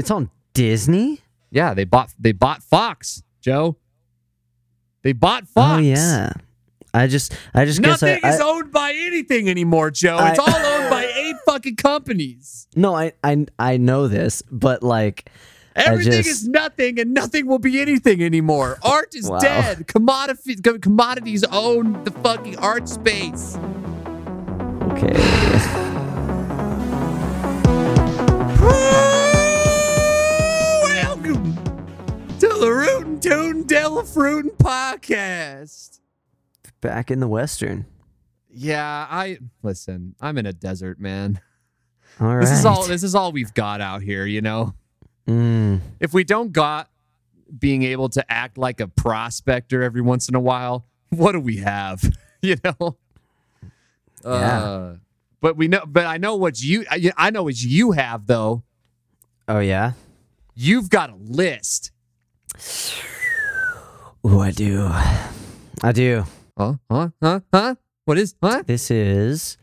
It's on Disney. Yeah, they bought they bought Fox, Joe. They bought oh, Fox. Oh yeah. I just I just guess Nothing I, is I owned by anything anymore, Joe. It's I- all owned by eight fucking companies. no I, I I know this, but like Everything just- is nothing, and nothing will be anything anymore. Art is Wow. dead. Commodity commodities own the fucking art space. okay. The Rootin' Tootin' Devil Fruitin' Podcast. Back in the Western. Yeah, I listen. I'm in a desert, man. All right. This is all. This is all we've got out here. You know, Mm, if we don't got being able to act like a prospector every once in a while, what do we have? you know. Yeah. Uh, but we know. But I know what you. I, I know what you have though. oh yeah. You've got a list. Ooh, I do. I do. Huh? Huh? Huh? Huh? What is? Huh? This is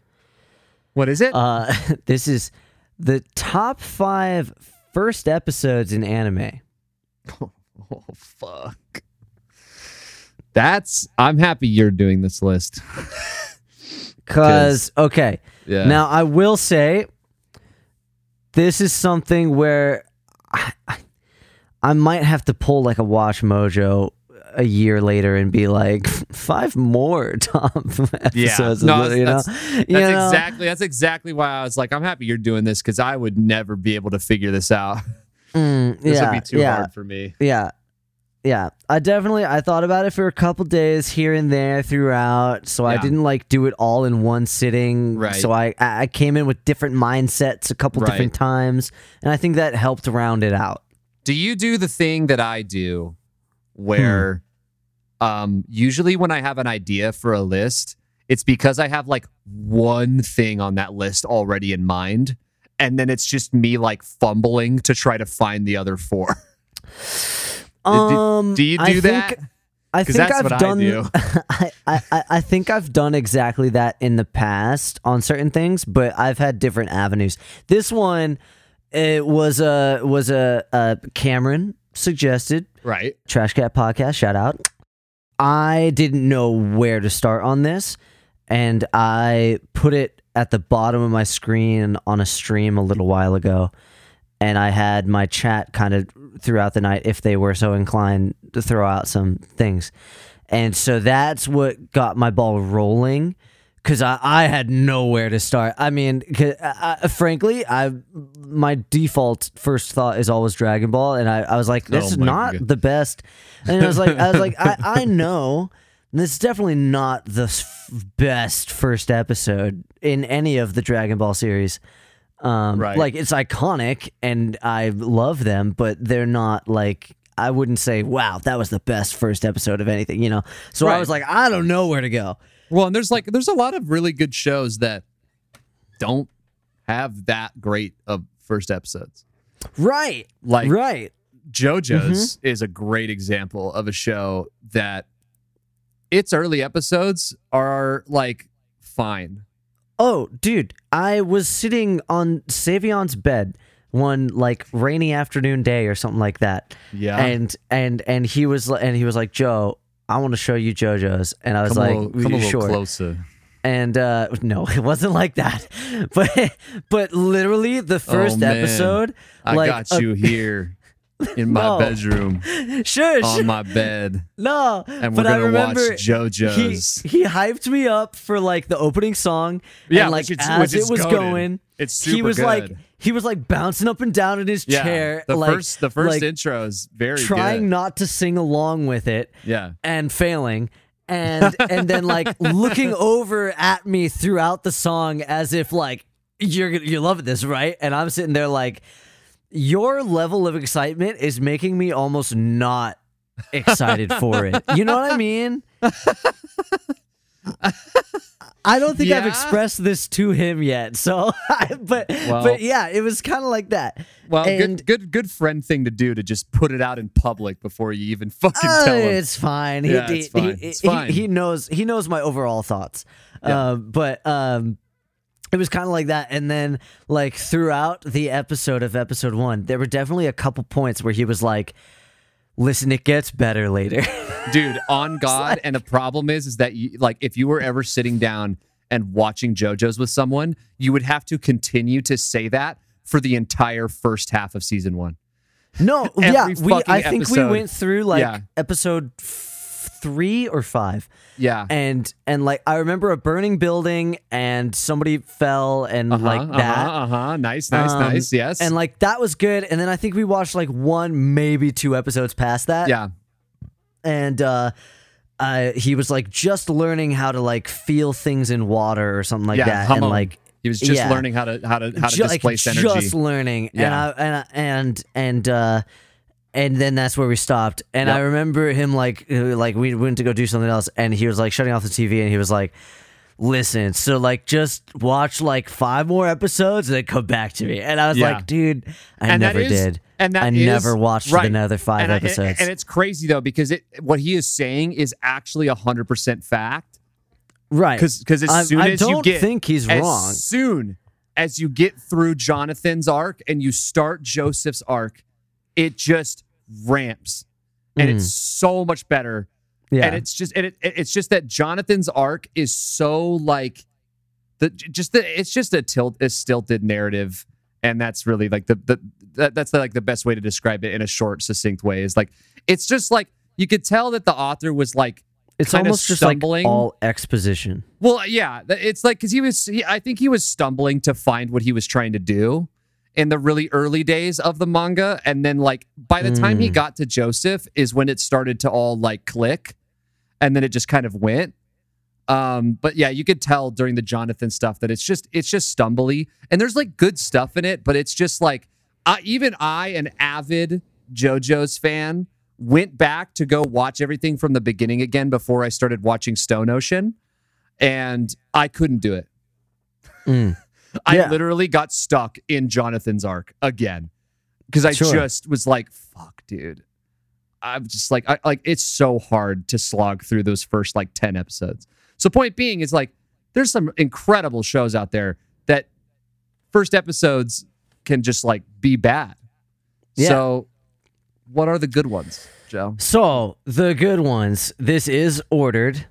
What is it? uh this is the top five first episodes in anime. oh fuck. That's. I'm happy you're doing this list. Cause okay. Yeah. Now I will say this is something where I, I, I might have to pull like a Watch Mojo a year later and be like five more top episodes. No, you know, that's- You That's know? exactly that's exactly why I was like, I'm happy you're doing this because I would never be able to figure this out. Mm, this yeah, would be too yeah, hard for me. Yeah. Yeah. I definitely I thought about it for a couple days here and there throughout. So I didn't like do it all in one sitting. Right. So I I I came in with different mindsets a couple Right. different times. And I think that helped round it out. Do you do the thing that I do where um usually when I have an idea for a list, it's because I have like one thing on that list already in mind. And then it's just me like fumbling to try to find the other four. Um do you do I that? Think, I 'Cause think that's I've what I done do. I, I, I- I think I've done exactly that in the past on certain things, but I've had different avenues. This one it was a was a, a Cameron suggested Right. Trash Cat podcast, shout out. I didn't know where to start on this, and I put it at the bottom of my screen on a stream a little while ago. And I had my chat kind of throughout the night if they were so inclined to throw out some things. And so that's what got my ball rolling because I, I had nowhere to start. I mean, I, I, frankly, I my default first thought is always Dragon Ball, and I, I was like, this Oh is not God. the best. And I was like, I was like, I, I know this is definitely not the s- best first episode in any of the Dragon Ball series. Um, Right. Like it's iconic, and I love them, but they're not like. I wouldn't say, "Wow, that was the best first episode of anything," you know. So I was like, "I don't know where to go." Well, and there's like there's a lot of really good shows that don't have that great of first episodes. Right, Like right. JoJo's mm-hmm. is a great example of a show that its early episodes are like fine. Oh, dude, I was sitting on Savion's bed one like rainy afternoon day or something like that, Yeah. and and and he was and he was like, "Joe, I want to show you JoJo's," and I was come like, a little, come a little "Sure." closer. And uh, no, it wasn't like that, but but literally the first Oh, episode, I like, got you here in my No. bedroom sure, on sure, my bed, no, and we're I gonna watch remember JoJo's. He, he hyped me up for like the opening song. Yeah, and, like which is- as which it was goated. going, It's he super was like he was like bouncing up and down in his yeah, chair, the like first the first like, intro is very trying good. not to sing along with it yeah. and failing. And and then like looking over at me throughout the song as if like you're you're loving this right, and I'm sitting there like your level of excitement is making me almost not excited for it. You know what I mean? I don't think I've expressed this to him yet. So, but Well- but yeah, it was kind of like that. Well, And- good, good, good friend thing to do to just put it out in public before you even fucking Uh, tell him. it's fine. He, Yeah, he, it's fine. he- It's fine. He, knows. He knows my overall thoughts. Yeah. Um, but um, it was kind of like that and then like throughout the episode of episode 1 there were definitely a couple points where he was like listen it gets better later. Dude on god and the problem is is that you like if you were ever sitting down and watching jojo's with someone you would have to continue to say that for the entire first half of season one. No yeah we i think we went through like Yeah. episode 3 or 5 yeah. And and like i remember a burning building and somebody fell and uh-huh, like that. uh-huh, uh-huh. nice nice Um, nice. Yes. and like that was good. And then i think we watched like one maybe two episodes past that. Yeah. And uh uh, he was like just learning how to like feel things in water or something like Yeah, that, and like he was just yeah. learning how to how to how to ju- like, displace energy. just learning, and Yeah. I, and I- and and uh, and then that's where we stopped. And I remember him like uh, like we went to go do something else, and he was like shutting off the TV, and he was like. Listen, so like just watch like five more episodes and then come back to me. And I was Yeah. like, dude, I And never is- did. and that I is- never watched right. another five and I- episodes. and it's crazy though because it what he is saying is actually hundred percent fact. right. Because because as I- soon I as you don't get think he's as wrong. soon as you get through Jonathan's arc and you start Joseph's arc, it just ramps, and it's so much better. Mm. yeah. And it's just and it, it- it's just that Jonathan's arc is so like the just the it's just a tilt a stilted narrative. And that's really like the the that, that's like the best way to describe it in a short, succinct way. Is like it's just like you could tell that the author was like it's almost just like stumbling. all exposition. Well, yeah, it's like because he was. He, I think he was stumbling to find what he was trying to do in the really early days of the manga, and then like by the time he Mm. got to Joseph is when it started to all like click, and then it just kind of went. Um, but yeah, you could tell during the Jonathan stuff that it's just it's just stumbly, and there's like good stuff in it, but it's just like I, even I, an avid JoJo's fan, went back to go watch everything from the beginning again before I started watching Stone Ocean, and I couldn't do it. Mm. I Yeah. literally got stuck in Jonathan's arc again because I Sure. just was like, "Fuck, dude." I'm just like, I, like it's so hard to slog through those first like ten episodes. So, point being is like, there's some incredible shows out there that first episodes can just like be bad. Yeah. So, what are the good ones, Joe? So the good ones. This is ordered,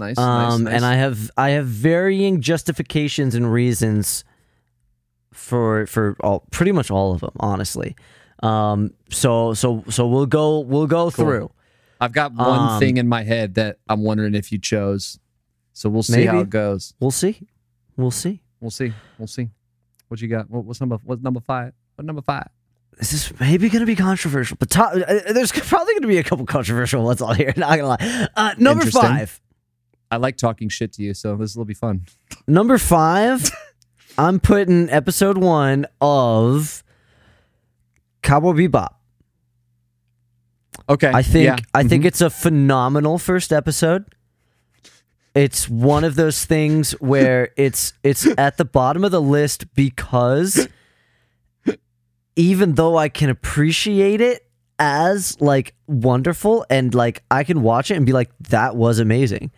Nice, um, nice, nice. and I have I have varying justifications and reasons for for all pretty much all of them, honestly. Um, so so so we'll go we'll go Cool. through. I've got one um, thing in my head that I'm wondering if you chose. So we'll see how it goes. We'll see. We'll see. We'll see. We'll see. What you got? What, what's number? What's number five? What number five? This is maybe going to be controversial, but top, uh, there's probably going to be a couple controversial ones on here. Not gonna lie. Uh, number five. I like talking shit to you, so this will be fun. Number five, I'm putting episode one of Cowboy Bebop. Okay. I think Yeah. I think Mhm. it's a phenomenal first episode. It's one of those things where it's it's at the bottom of the list because even though I can appreciate it as like wonderful and like I can watch it and be like that was amazing.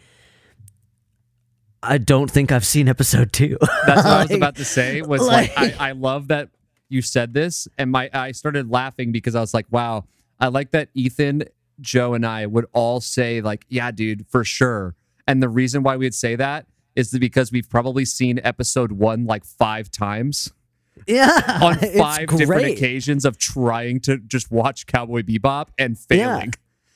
I don't think I've seen episode 2. That's what I was about to say. Was like, like- I, I love that you said this, and my I started laughing because I was like, wow, I like that Ethan, Joe, and I would all say like, yeah, dude, for sure. And the reason why we'd say that is because we've probably seen episode one like five times Yeah. on five different occasions of trying to just watch Cowboy Bebop and failing. Yeah,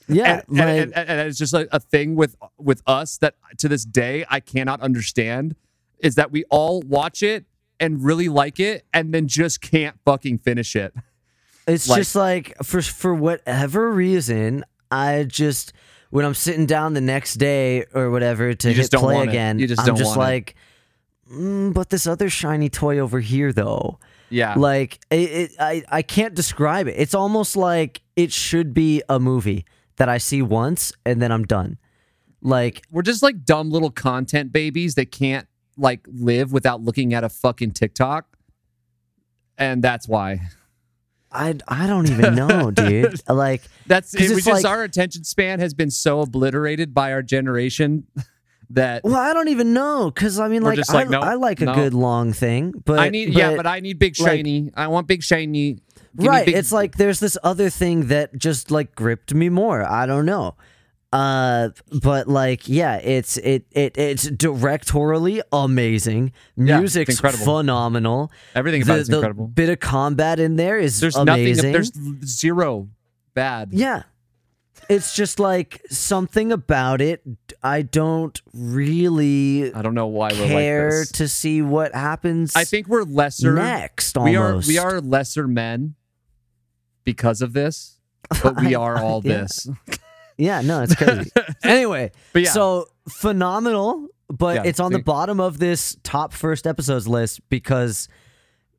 and, like, and, and, and it's just like a thing with with us that to this day I cannot understand is that we all watch it and really like it and then just can't fucking finish it. It's Like- just like for for whatever reason, I just when I'm sitting down the next day or whatever to hit just play again, You just I'm just like, mm, but this other shiny toy over here though, Yeah. like it, it, I I can't describe it. It's almost like it should be a movie that I see once and then I'm done. Like We're just like dumb little content babies that can't like live without looking at a fucking TikTok. And that's why. I I don't even know, dude. Like That's it. It's just like- our attention span has been so obliterated by our generation that Well, I don't even know because I mean, We're like, I, like, nope, I like a no. good long thing, but I need. yeah, but I need big like- shiny. I want big shiny. Right. big- It's like there's this other thing that just like gripped me more. I don't know. Uh, but like, yeah, it's it it it's directorially amazing. Yeah, Music's incredible. phenomenal. everything about the, it's the incredible. bit of combat in there is There's amazing. nothing. There's zero bad. Yeah. It's just like something about it. I don't really I don't know why we're care like to see what happens I think we're lesser. next. we are we are lesser men because of this, but we are all Yeah. this. Yeah, no, it's crazy. anyway, But yeah. so phenomenal, but Yeah, it's on the bottom of this top first episodes list because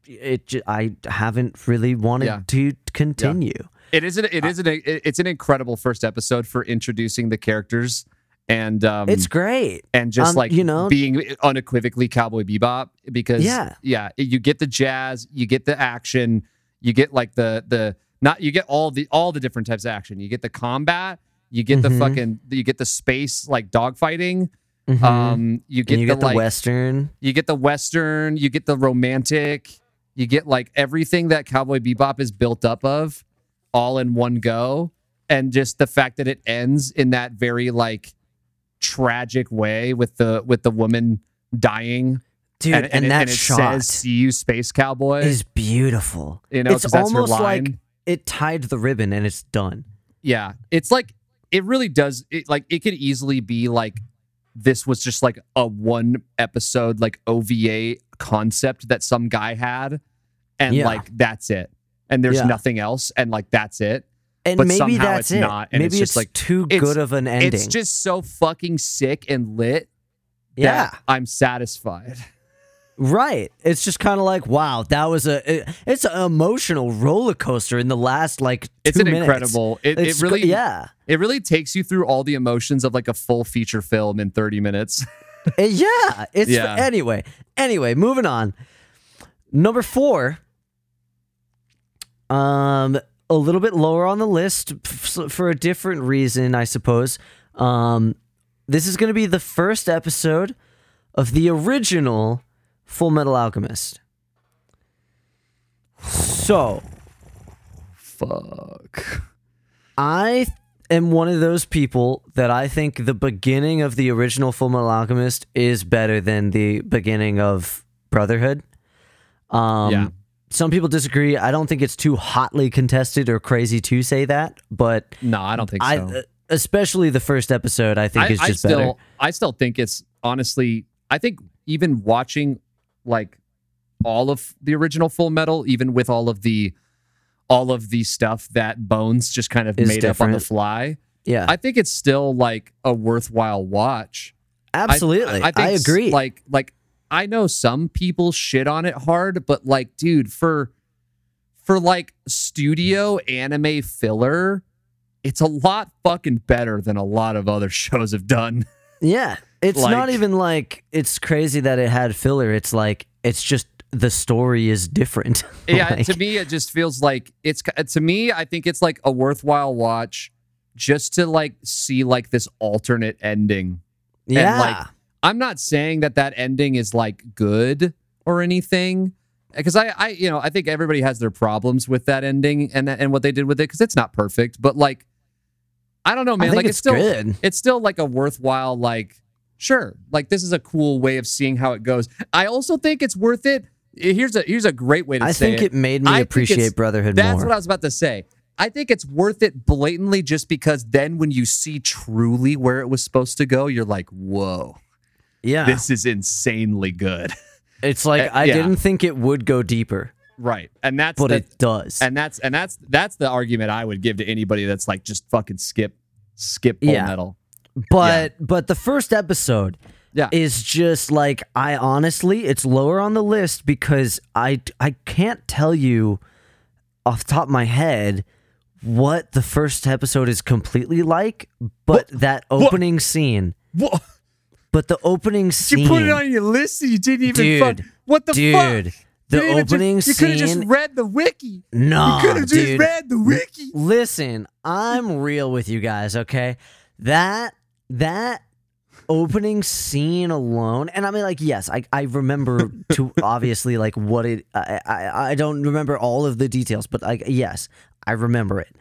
it. I haven't really wanted to continue. It is. An, it is. An, it's an incredible first episode for introducing the characters and um, It's great. and just um, like you know- being unequivocally cowboy bebop because Yeah. yeah you get the jazz you get the action you get like the the not you get all the all the different types of action you get the combat you get the Mhm. fucking you get the space like dogfighting Mhm. um you get you the get the like western. you get the western you get the romantic you get like everything that cowboy bebop is built up of all in one go and just the fact that it ends in that very like tragic way with the with the woman dying Dude, and, and, and that and it shot says see you space cowboy is beautiful. you know it's almost like it tied the ribbon and it's done. yeah it's like it really does it like it could easily be like this was just like a one episode like ova concept that some guy had and Yeah. like that's it and there's Yeah. nothing else and like that's it And But maybe that's it's it. not, and maybe it's it's, like- too good of an ending. it's just so fucking sick and lit yeah. that i'm satisfied Right. It's just kind of like, wow, that was a. It, it's an emotional roller coaster in the last like two it's an minutes. incredible it, it really yeah, it really takes you through all the emotions of like a full feature film in 30 minutes Uh, yeah. It's Yeah. anyway. Anyway, moving on. Number four. Um, a little bit lower on the list f- for a different reason, I suppose. Um, this is going to be the first episode of the original Full Metal Alchemist. So, fuck I am one of those people that I think the beginning of the original Full Metal Alchemist is better than the beginning of Brotherhood. Um, Yeah. Some people disagree. I don't think it's too hotly contested or crazy to say that, but no i don't think so I, uh, especially the first episode, I think I, is I just still, better. I still think it's honestly. I think even watching like all of the original Full Metal, even with all of the all of the stuff that Bones just kind of Is made up on the fly, Yeah, I think it's still like a worthwhile watch. Absolutely. I, think s- agree. Like, like I know some people shit on it hard, but like, dude, for for like studio anime filler, it's a lot fucking better than a lot of other shows have done. yeah, it's not even like it's crazy that it had filler. It's like it's just the story is different. yeah, Like- to me, it just feels like it's to me. I think it's like a worthwhile watch just to like see like this alternate ending. yeah. And like, I'm not saying that that ending is like good or anything, because I, I, you know, I think everybody has their problems with that ending and that, and what they did with it, because it's not perfect. But like, I don't know, man. like, it's still, good. it's still like a worthwhile, like, sure, like this is a cool way of seeing how it goes. I also think it's worth it. Here's a here's a great way to it. I say think it made me I appreciate Brotherhood That's more. what I was about to say. I think it's worth it blatantly just because then when you see truly where it was supposed to go, you're like, whoa, yeah, this is insanely good. it's like uh, I yeah. didn't think it would go deeper, right. And that's but the, it does. and that's and that's that's the argument I would give to anybody that's like just fucking skip skip full Yeah. metal. But but the first episode Yeah. is just like I honestly it's lower on the list because I I can't tell you off the top of my head what the first episode is completely like, but that opening scene, What? but the opening scene, You put it on your list and you didn't even Dude, fuck. What the dude, fuck? the You didn't just- opening You could have just read the wiki. no, you could have just dude. read the wiki. Listen, I'm real with you guys, okay? That that opening scene alone, and I mean, like, yes, I I remember to obviously like what it. I, I I don't remember all of the details, but like, yes, I remember it.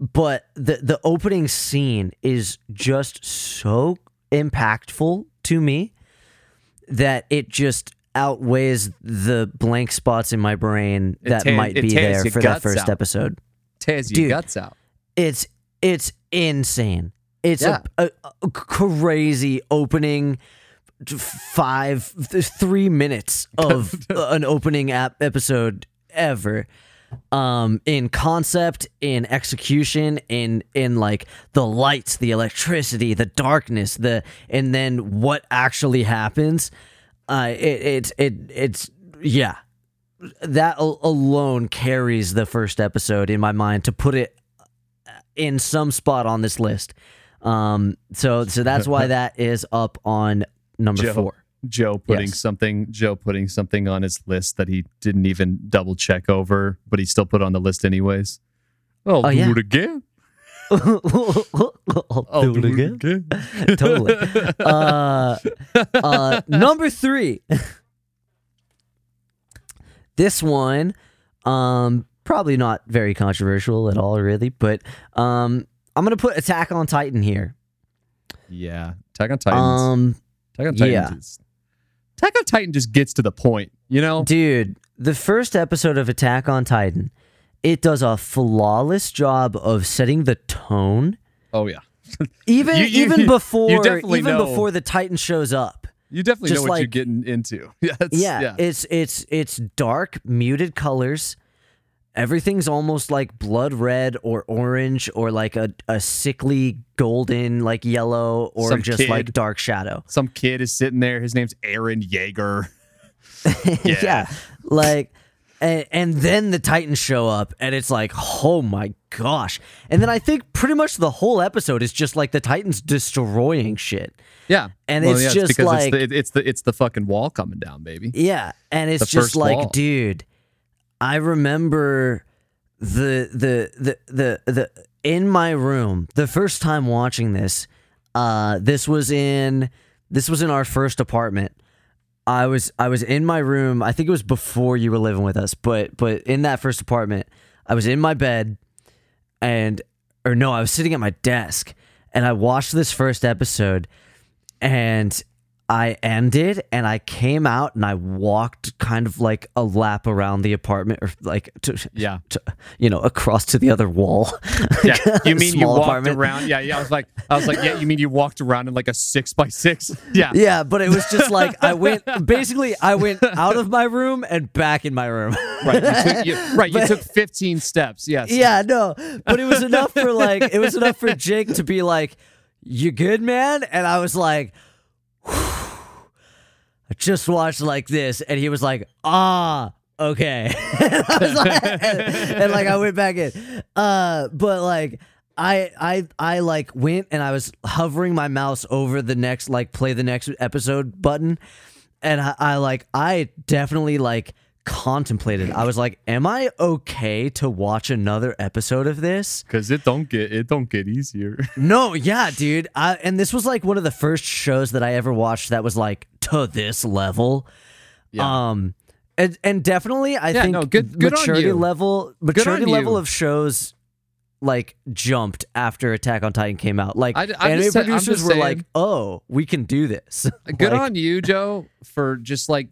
But the the opening scene is just so impactful to me that it just outweighs the blank spots in my brain It that tear- might be there for that first out. episode. Tears your Dude. guts out. It's it's insane. It's Yeah. a, a, a crazy opening five th- three minutes of an opening ap- episode ever um in concept in execution in in like the lights the electricity the darkness the and then what actually happens uh it it, it it's yeah that al- alone carries the first episode in my mind to put it in some spot on this list. Um, so so that's why that is up on number Joe. four. Joe putting Yes. something Joe putting something on his list that he didn't even double check over, but he still put on the list anyways. I'll Oh, do yeah. it again. I'll I'll do it again. totally. Uh, uh, number three. this one, um, probably not very controversial at all, really, but um, I'm gonna put Attack on Titan here. Yeah. Attack on Titans. Um, Attack on Titan yeah. is Attack on Titan just gets to the point, you know? Dude, the first episode of Attack on Titan, it does a flawless job of setting the tone. Oh yeah. Even You- you- even before even know. before the Titan shows up. You definitely Just know what you're like- getting into. Yeah, it's- Yeah, yeah. it's it's it's dark, muted colors. Everything's almost like blood red or orange or like a, a sickly golden like yellow or Some just kid. like dark shadow. Some kid is sitting there. His name's Eren Yeager. yeah. Like and, and then the Titans show up and it's like, oh my gosh. And then I think pretty much the whole episode is just like the Titans destroying shit. Yeah, And Well, it's yeah, just because like- it's the, it's the it's the fucking wall coming down, baby. Yeah, and it's The just like, wall. dude, I remember the the the the the in my room the first time watching this. Uh, this was in this was in our first apartment. I was I was in my room. I think it was before you were living with us, but but in that first apartment, I was in my bed, and or no, I was sitting at my desk, and I watched this first episode, and I ended and I came out and I walked kind of like a lap around the apartment or like to, Yeah, to you know across to the other wall. yeah. You mean you walked apartment. around? Yeah, yeah. I was like, I was like, yeah. You mean you walked around in like a six by six? Yeah, Yeah, but it was just like I went basically I went out of my room and back in my room. right. You took, you, right. You took 15 steps. Yes. yeah, no. But it was enough for like it was enough for Jake to be like, "You good, man?" And I was like, just watched like this, and he was like, "Ah." Okay, and, like, and, like I went back in, uh, but like I I I like went and I was hovering my mouse over the next like play the next episode button, and I, I like I definitely like contemplated. I was like, "Am I okay to watch another episode of this?" Because it don't get it don't get easier. No, yeah, dude. I, and this was like one of the first shows that I ever watched that was like to this level. Yeah. Um, and, and definitely, I Yeah, think no, good- good maturity level, maturity level you. of shows like jumped after Attack on Titan came out. Like I- I'm anime just sa- I'm producers just were saying- like, "Oh, we can do this." Good Like, on you, Joe, for just like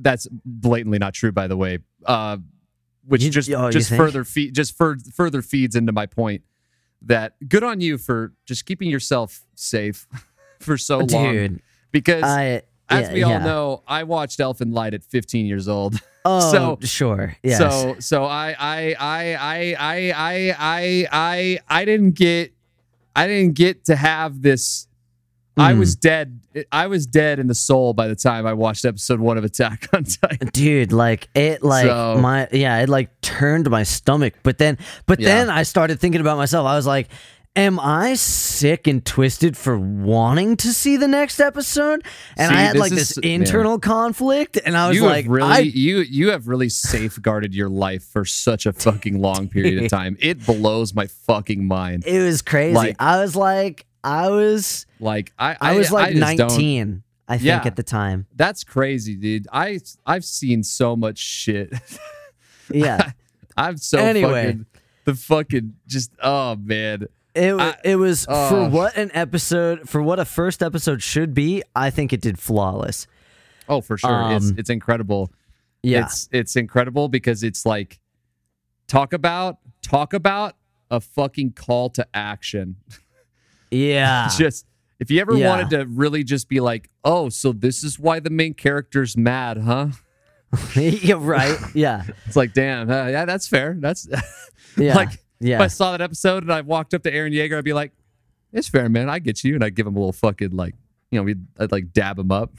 that's blatantly not true, by the way. Uh, which You- just oh, just further feed just fur- further feeds into my point that good on you for just keeping yourself safe for so long. Because I as yeah, we all yeah. know, I watched Elfen Lied at 15 years old. Oh, so- sure, yes. So so I I I I I I I I I didn't get I didn't get to have this. I Mm. was dead. I was dead in the soul by the time I watched episode one of Attack on Titan. dude like it like So- my yeah it like turned my stomach but then but Yeah. then i started thinking about myself i was like am i sick and twisted for wanting to see the next episode and See, i had this like is- this internal conflict and i was you like really I, you you have really safeguarded your life for such a fucking long period of time. It blows my fucking mind. it was crazy Like- i was like I was Like I, I was like don't- 19, I think, Yeah. at the time. That's crazy, dude. I I've seen so much shit. Yeah. I'm so Anyway. fucking the fucking just oh man. It I- it was for oh. what an episode for what a first episode should be. I think it did flawless. Oh, for sure. it's Um, it's incredible. Yeah, It's it's incredible because it's like talk about talk about a fucking call to action. yeah, just if you ever Yeah. wanted to really just be like, "Oh, so this is why the main character's mad, huh?" yeah, right. Yeah, It's like, "Damn, uh, yeah, that's fair." That's yeah, like yeah. if. I saw that episode and I walked up to Eren Yeager, I'd be like, "It's fair, man. I get you." And I'd give him a little fucking like, you know, we'd, I'd like dab him up.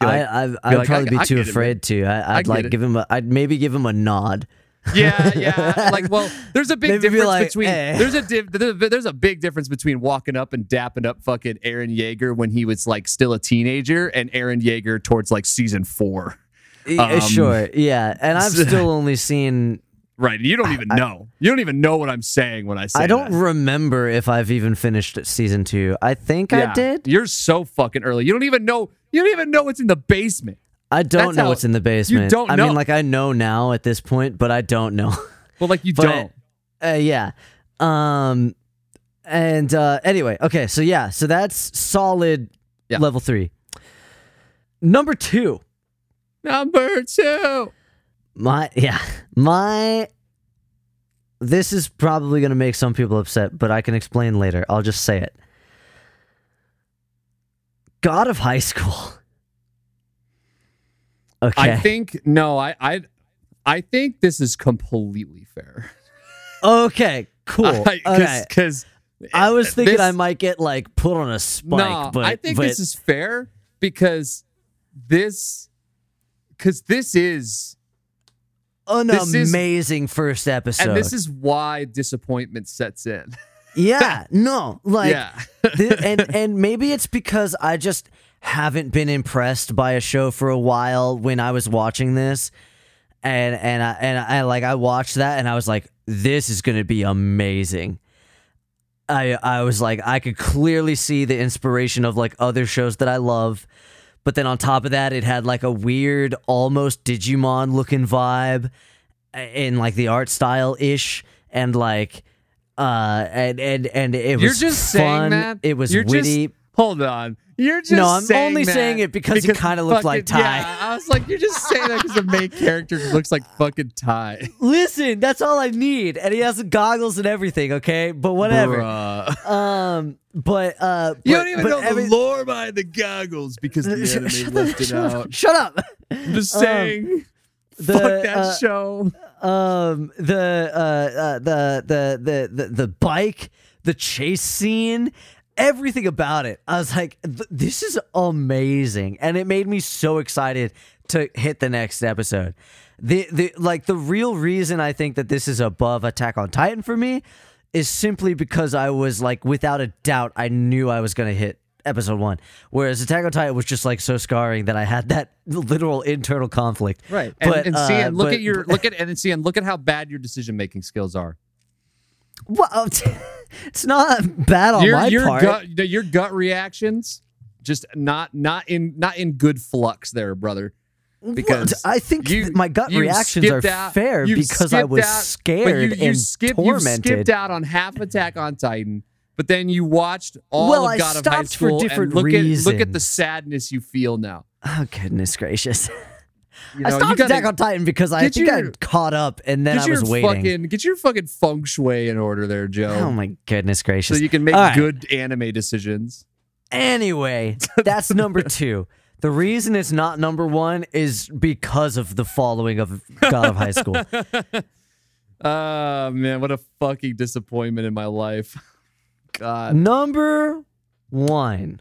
Like, I, I'd, I'd like, probably I- be too get it, afraid to. I, I'd get like it. give him. A, I'd maybe give him a nod. Yeah, yeah. Like, well, there's a big difference like, between "Eh." there's a there's a big difference between walking up and dapping up fucking Eren Yeager when he was like still a teenager and Eren Yeager towards like season four. Yeah, Um, sure. Yeah, and I've still only seen. Right. You don't even know. You don't even know what I'm saying when I say I don't that. remember if I've even finished season two. I think I did. You're so fucking early. You don't even know. You don't even know what's in the basement. I don't That's know how- what's in the basement. You don't know. I mean, like I know now at this point, but I don't know. Well, like you But- don't. Uh, yeah. Um. And uh, anyway, okay, so yeah, so that's solid Yeah. level three. Number two, Number two. my yeah, my. This is probably gonna make some people upset, but I can explain later. I'll just say it. God of High School. Okay. I think no. I I I think this is completely fair. okay. Cool. Because I was thinking this- I might get like put on a spike, no, but I think but, this is fair because this because this is an this is- amazing first episode. and this is why disappointment sets in. yeah, no, like, yeah. thi- and and maybe it's because I just haven't been impressed by a show for a while when I was watching this, and and I and I like I watched that and I was like, this is gonna be amazing. I I was like I could clearly see the inspiration of like other shows that I love. But then on top of that, it had like a weird, almost Digimon looking vibe in like the art style ish, and like, uh, and and and it You're was just fun. saying that. It was You're witty. Just, hold on. You're just No, I'm saying only saying it because he kinda looks like Tai. Yeah, I was like, you're just saying that because the main character looks like fucking Tai. Listen, that's all I need, and he has the goggles and everything. Okay, but whatever. Bruh. Um, but uh, You but- don't even know every- the lore behind the goggles because the anime shut left it out. up. Shut up. I'm just Um, saying. the, fuck that uh, show. um the uh, uh the, the the the the bike the chase scene everything about it. I was like this is amazing. And it made me so excited to hit the next episode. The the like the real reason i think that this is above attack on titan for me is simply because i was like without a doubt i knew i was going to hit episode 1 whereas attack on titan was just like so scarring that i had that literal internal conflict. Right. And, But, and uh, see, and look but- at your look at and see, and look at how bad your decision making skills are. Well, it's not bad on your my your part. gut your gut reactions just not not in not in good flux there, brother. Because Well, I think you- my gut reactions are out- fair because I was out- scared you, you and skipped, You skipped out on half Attack on Titan, but then you watched all Well, of I God of High stopped for different and look at look at the sadness you feel now. Oh goodness gracious! You I know, you stopped gotta- Attack on Titan because I think I caught up and then I was waiting. fucking get your fucking feng shui in order there, Joe. Oh my goodness gracious! so you can make right. good anime decisions. Anyway, that's number two. The reason it's not number one is because of the following of God of High School. Ah man, what a fucking disappointment in my life. God, number one.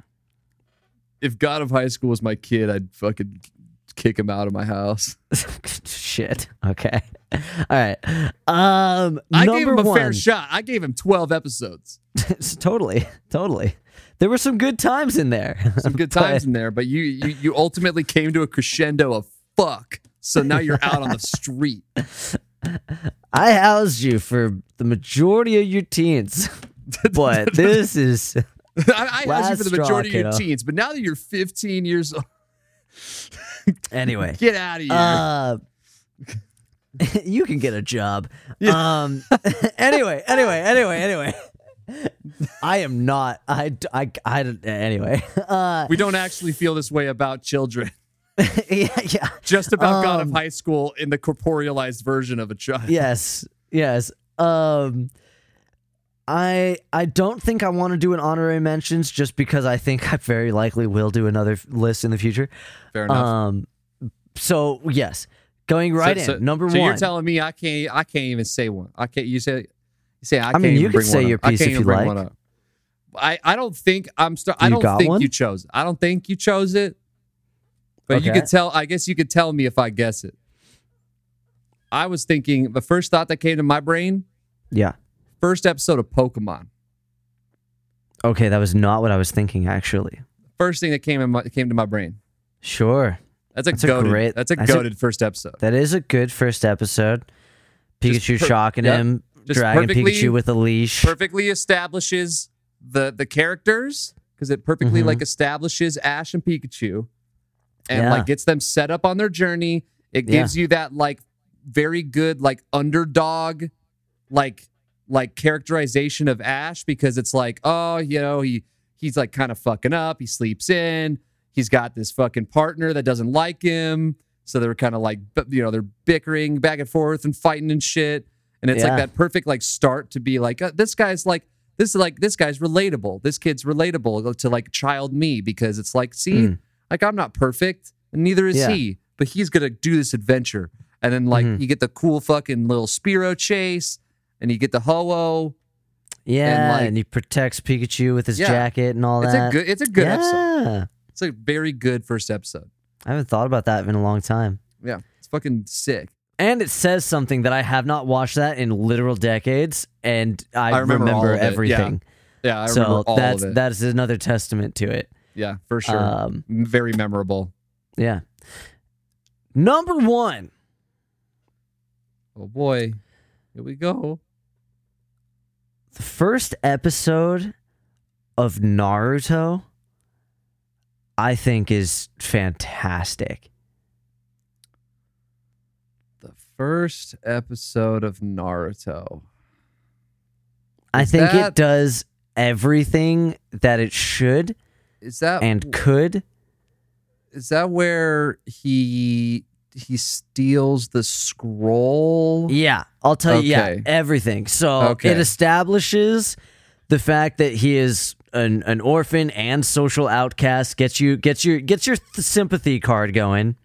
if God of High School was my kid, I'd fucking kick him out of my house. Shit. Okay. All right. Um. I gave him a one. fair shot. I gave him 12 episodes. totally. Totally. There were some good times in there. Some good times in there, but you, you you ultimately came to a crescendo of fuck. So now you're out on the street. I housed you for the majority of your teens. but this is I, I asked you for the straw, majority of your kiddo. teens, but now that you're 15 years old, anyway. get out of here. Uh, you can get a job. Um. anyway, anyway, anyway, anyway. I am not. I. don't- anyway. Uh. we don't actually feel this way about children. Yeah. Yeah. Just about God of Um, High School in the corporealized version of a child. Yes. Yes. Um. I I don't think I want to do an honorary mentions just because I think I very likely will do another f- list in the future. Fair enough. Um. So yes, going right so, in so- number so one. you're telling me I can't I can't even say one. I can't you say you say I, I can't mean, you bring say your piece can't if you like. one. I, I don't think I'm start I don't think one? you chose. it. I don't think you chose it. But you could tell I guess you could tell me if I guess it. I was thinking the first thought that came to my brain, yeah. First episode of Pokemon. Okay, that was not what I was thinking actually. First thing that came in my, came to my brain. Sure. That's a That's a great- that's a that's a- goaded first episode. That is a good first episode. Pikachu per- shocking yep. him, Just dragging Pikachu with a leash. perfectly establishes the the characters because it perfectly Mhm. like establishes Ash and Pikachu and Yeah. like gets them set up on their journey. It Yeah. gives you that like very good like underdog like like characterization of Ash because it's like, oh, you know, he he's like kind of fucking up. He sleeps in. He's got this fucking partner that doesn't like him. So they're kind of like, you know, they're bickering back and forth and fighting and shit. And it's Yeah. like that perfect like start to be like, uh, this guy's like, this is like, this guy's relatable. This kid's relatable to like child me because it's like, see, Mm. like I'm not perfect and neither is Yeah. he, but he's going to do this adventure. And then like Mhm. you get the cool fucking little Spearow chase and you get the Ho-Oh. yeah, like- and he protects Pikachu with his Yeah. jacket and all It's that. It's a good, it's a good yeah. episode. It's a very good first episode. I haven't thought about that in a long time. Yeah, it's fucking sick. And it says something that I have not watched that in literal decades, and I, I remember of it, yeah. everything. Yeah, I so remember all that's of it. that's another testament to it. yeah, for sure. Um, very memorable. yeah. Number one. Oh boy, here we go. The first episode of Naruto I think is fantastic. The first episode of Naruto. I Is think that- it does everything that it should Is that and could. is that where he he steals the scroll? Yeah, I'll tell you. Yeah, Okay. everything. So Okay. it establishes the fact that he is an, an orphan and social outcast. Gets you gets your gets your th- sympathy card going.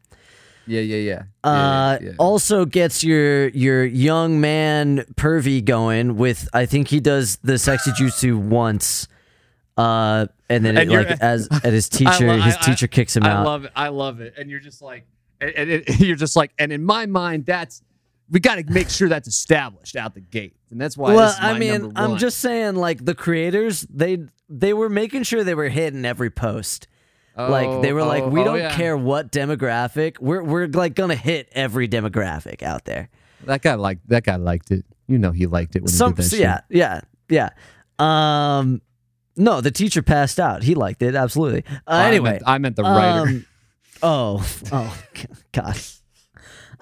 Yeah, yeah, yeah. Uh, yeah, yeah. also gets your your young man pervy going with. I think he does the sexy jutsu once, uh, and then And it, you're- like as at his teacher, lo- his I- I- teacher kicks him I out. love it. I love it. And you're just like, and, and it, you're just like, and in my mind, that's we got to make sure that's established out the gate, and that's why. well, this is my I mean, I'm just saying, like the creators, they they were making sure they were hitting every post. like they were like, Oh, we oh, don't yeah. care what demographic, we're we're like gonna hit every demographic out there. That guy liked that guy liked it. You know, he liked it when Some, he did that so shit. yeah, yeah, yeah. Um, no, the teacher passed out. He liked it absolutely. Uh, I anyway, meant, I meant the writer. um, oh, oh, God.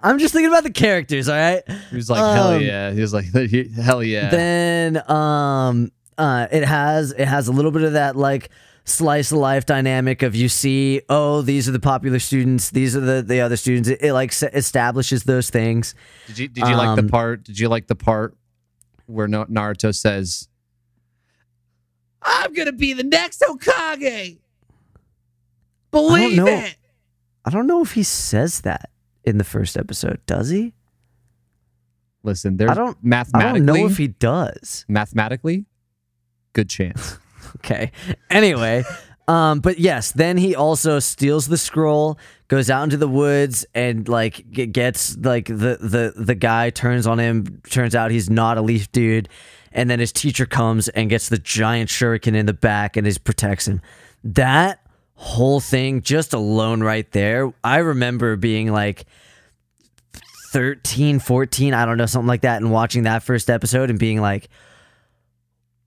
I'm just thinking about the characters. All right. he was like, hell um, yeah. He was like, hell yeah. Then, um, uh, it has it has a little bit of that like slice of life dynamic of you see, oh, these are the popular students, these are the the other students. It, it like establishes those things. Did you did you like the Um, part? Did you like the part where Naruto says, "I'm gonna be the next Hokage"? Believe it. I don't know if he says that in the first episode. Does he? Listen, there's I don't- I mathematically, don't know if he does. mathematically, good chance. Okay. Anyway, um, but yes, then he also steals the scroll, goes out into the woods, and like gets like the the the guy turns on him. Turns out he's not a leaf dude, and then his teacher comes and gets the giant shuriken in the back and is protects him. That whole thing, just alone right there, I remember being like. 13 14 i don't know something like that and watching that first episode and being like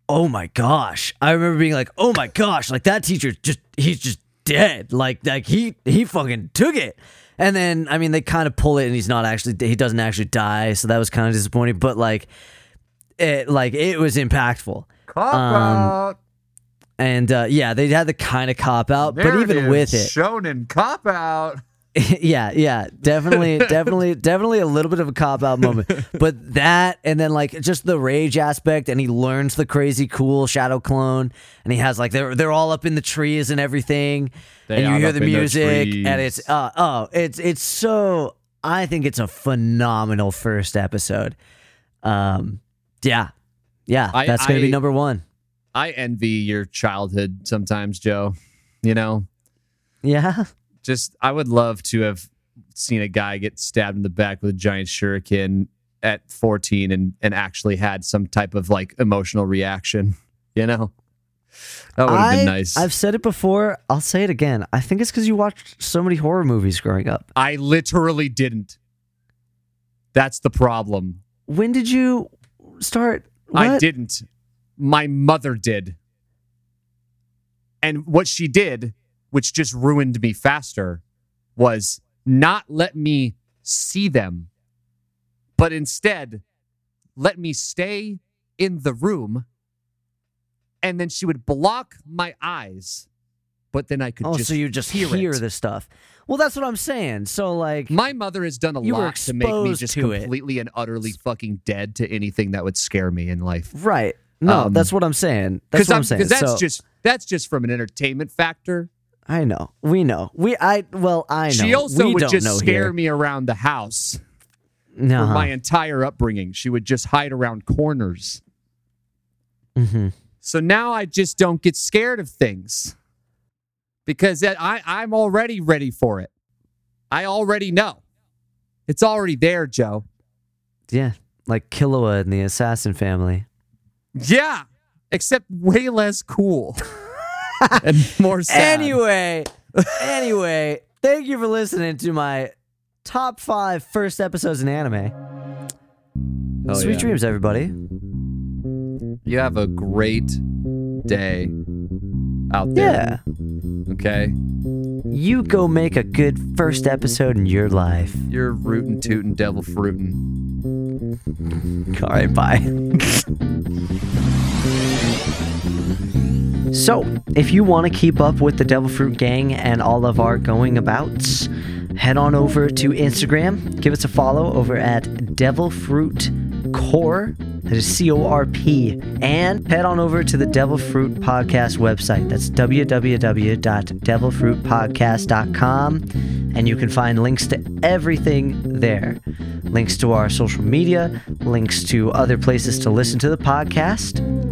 oh my gosh. I remember being like, oh my gosh, like that teacher just he's just dead. Like like he he fucking took it. And then I mean they kind of pull it and he's not actually he doesn't actually die, so that was kind of disappointing, but like it like it was impactful. Cop Um, out. And uh, yeah, they had the kind of cop out, but even with it, Shonen cop out. yeah, yeah, definitely, definitely, definitely a little bit of a cop out moment. But that, and then like just the rage aspect, and he learns the crazy cool shadow clone, and he has like they're they're all up in the trees and everything, They and you hear the in the music, and it's uh oh, it's it's so. I think it's a phenomenal first episode. Um, yeah, yeah, I- that's gonna be number one. I envy your childhood sometimes, Joe. You know, Yeah, just I would love to have seen a guy get stabbed in the back with a giant shuriken at 14 and and actually had some type of like emotional reaction. You know, that would have been nice. I've said it before. I'll say it again. I think it's because you watched so many horror movies growing up. I literally didn't. That's the problem. When did you start? I didn't. My mother did. And what she did, which just ruined me faster, was not let me see them, but instead let me stay in the room. And then she would block my eyes, but then I could Oh, just so you just hear, hear, it. the stuff. Well, that's what I'm saying. So like, My mother has done a lot to make me just to it. completely and utterly fucking dead to anything that would scare me in life. right? No, Um, that's what I'm saying. That's what I'm, saying. Because that's so, just that's just from an entertainment factor. I know. We know. We. I. Well, I know. She also we would just scare here. me around the house No. for my entire upbringing. She would just hide around corners. Mm-hmm. So now I just don't get scared of things because that- I, I'm already ready for it. I already know. It's already there, Joe. Yeah, like Killua and the Assassin Family. Yeah, except way less cool and more sad. Anyway, anyway, thank you for listening to my top five first episodes in anime. Hell Sweet yeah. dreams, everybody. You have a great day out there. Yeah. Okay. You go make a good first episode in your life. You're rootin' tootin' devil fruitin'. All right, bye. so, if you want to keep up with the Devil Fruit Gang and all of our going abouts, head on over to Instagram. Give us a follow over at Devil Fruit Corp. That is C O R P. And head on over to the Devil Fruit Podcast website. That's www.devilfruitpodcast.com. And you can find links to everything there links to our social media, links to other places to listen to the podcast.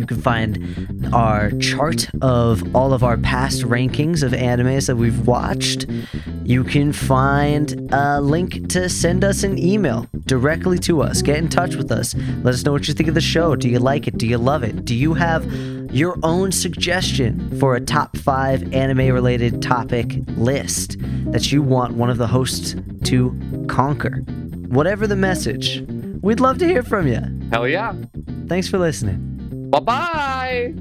You can find our chart of all of our past rankings of animes that we've watched. You can find a link to send us an email directly to us. Get in touch with us. Let us know what you think of the show. Do you like it? Do you love it? Do you have your own suggestion for a top five anime related topic list that you want one of the hosts to conquer? Whatever the message, we'd love to hear from you. Hell yeah. Thanks for listening. Bye bye.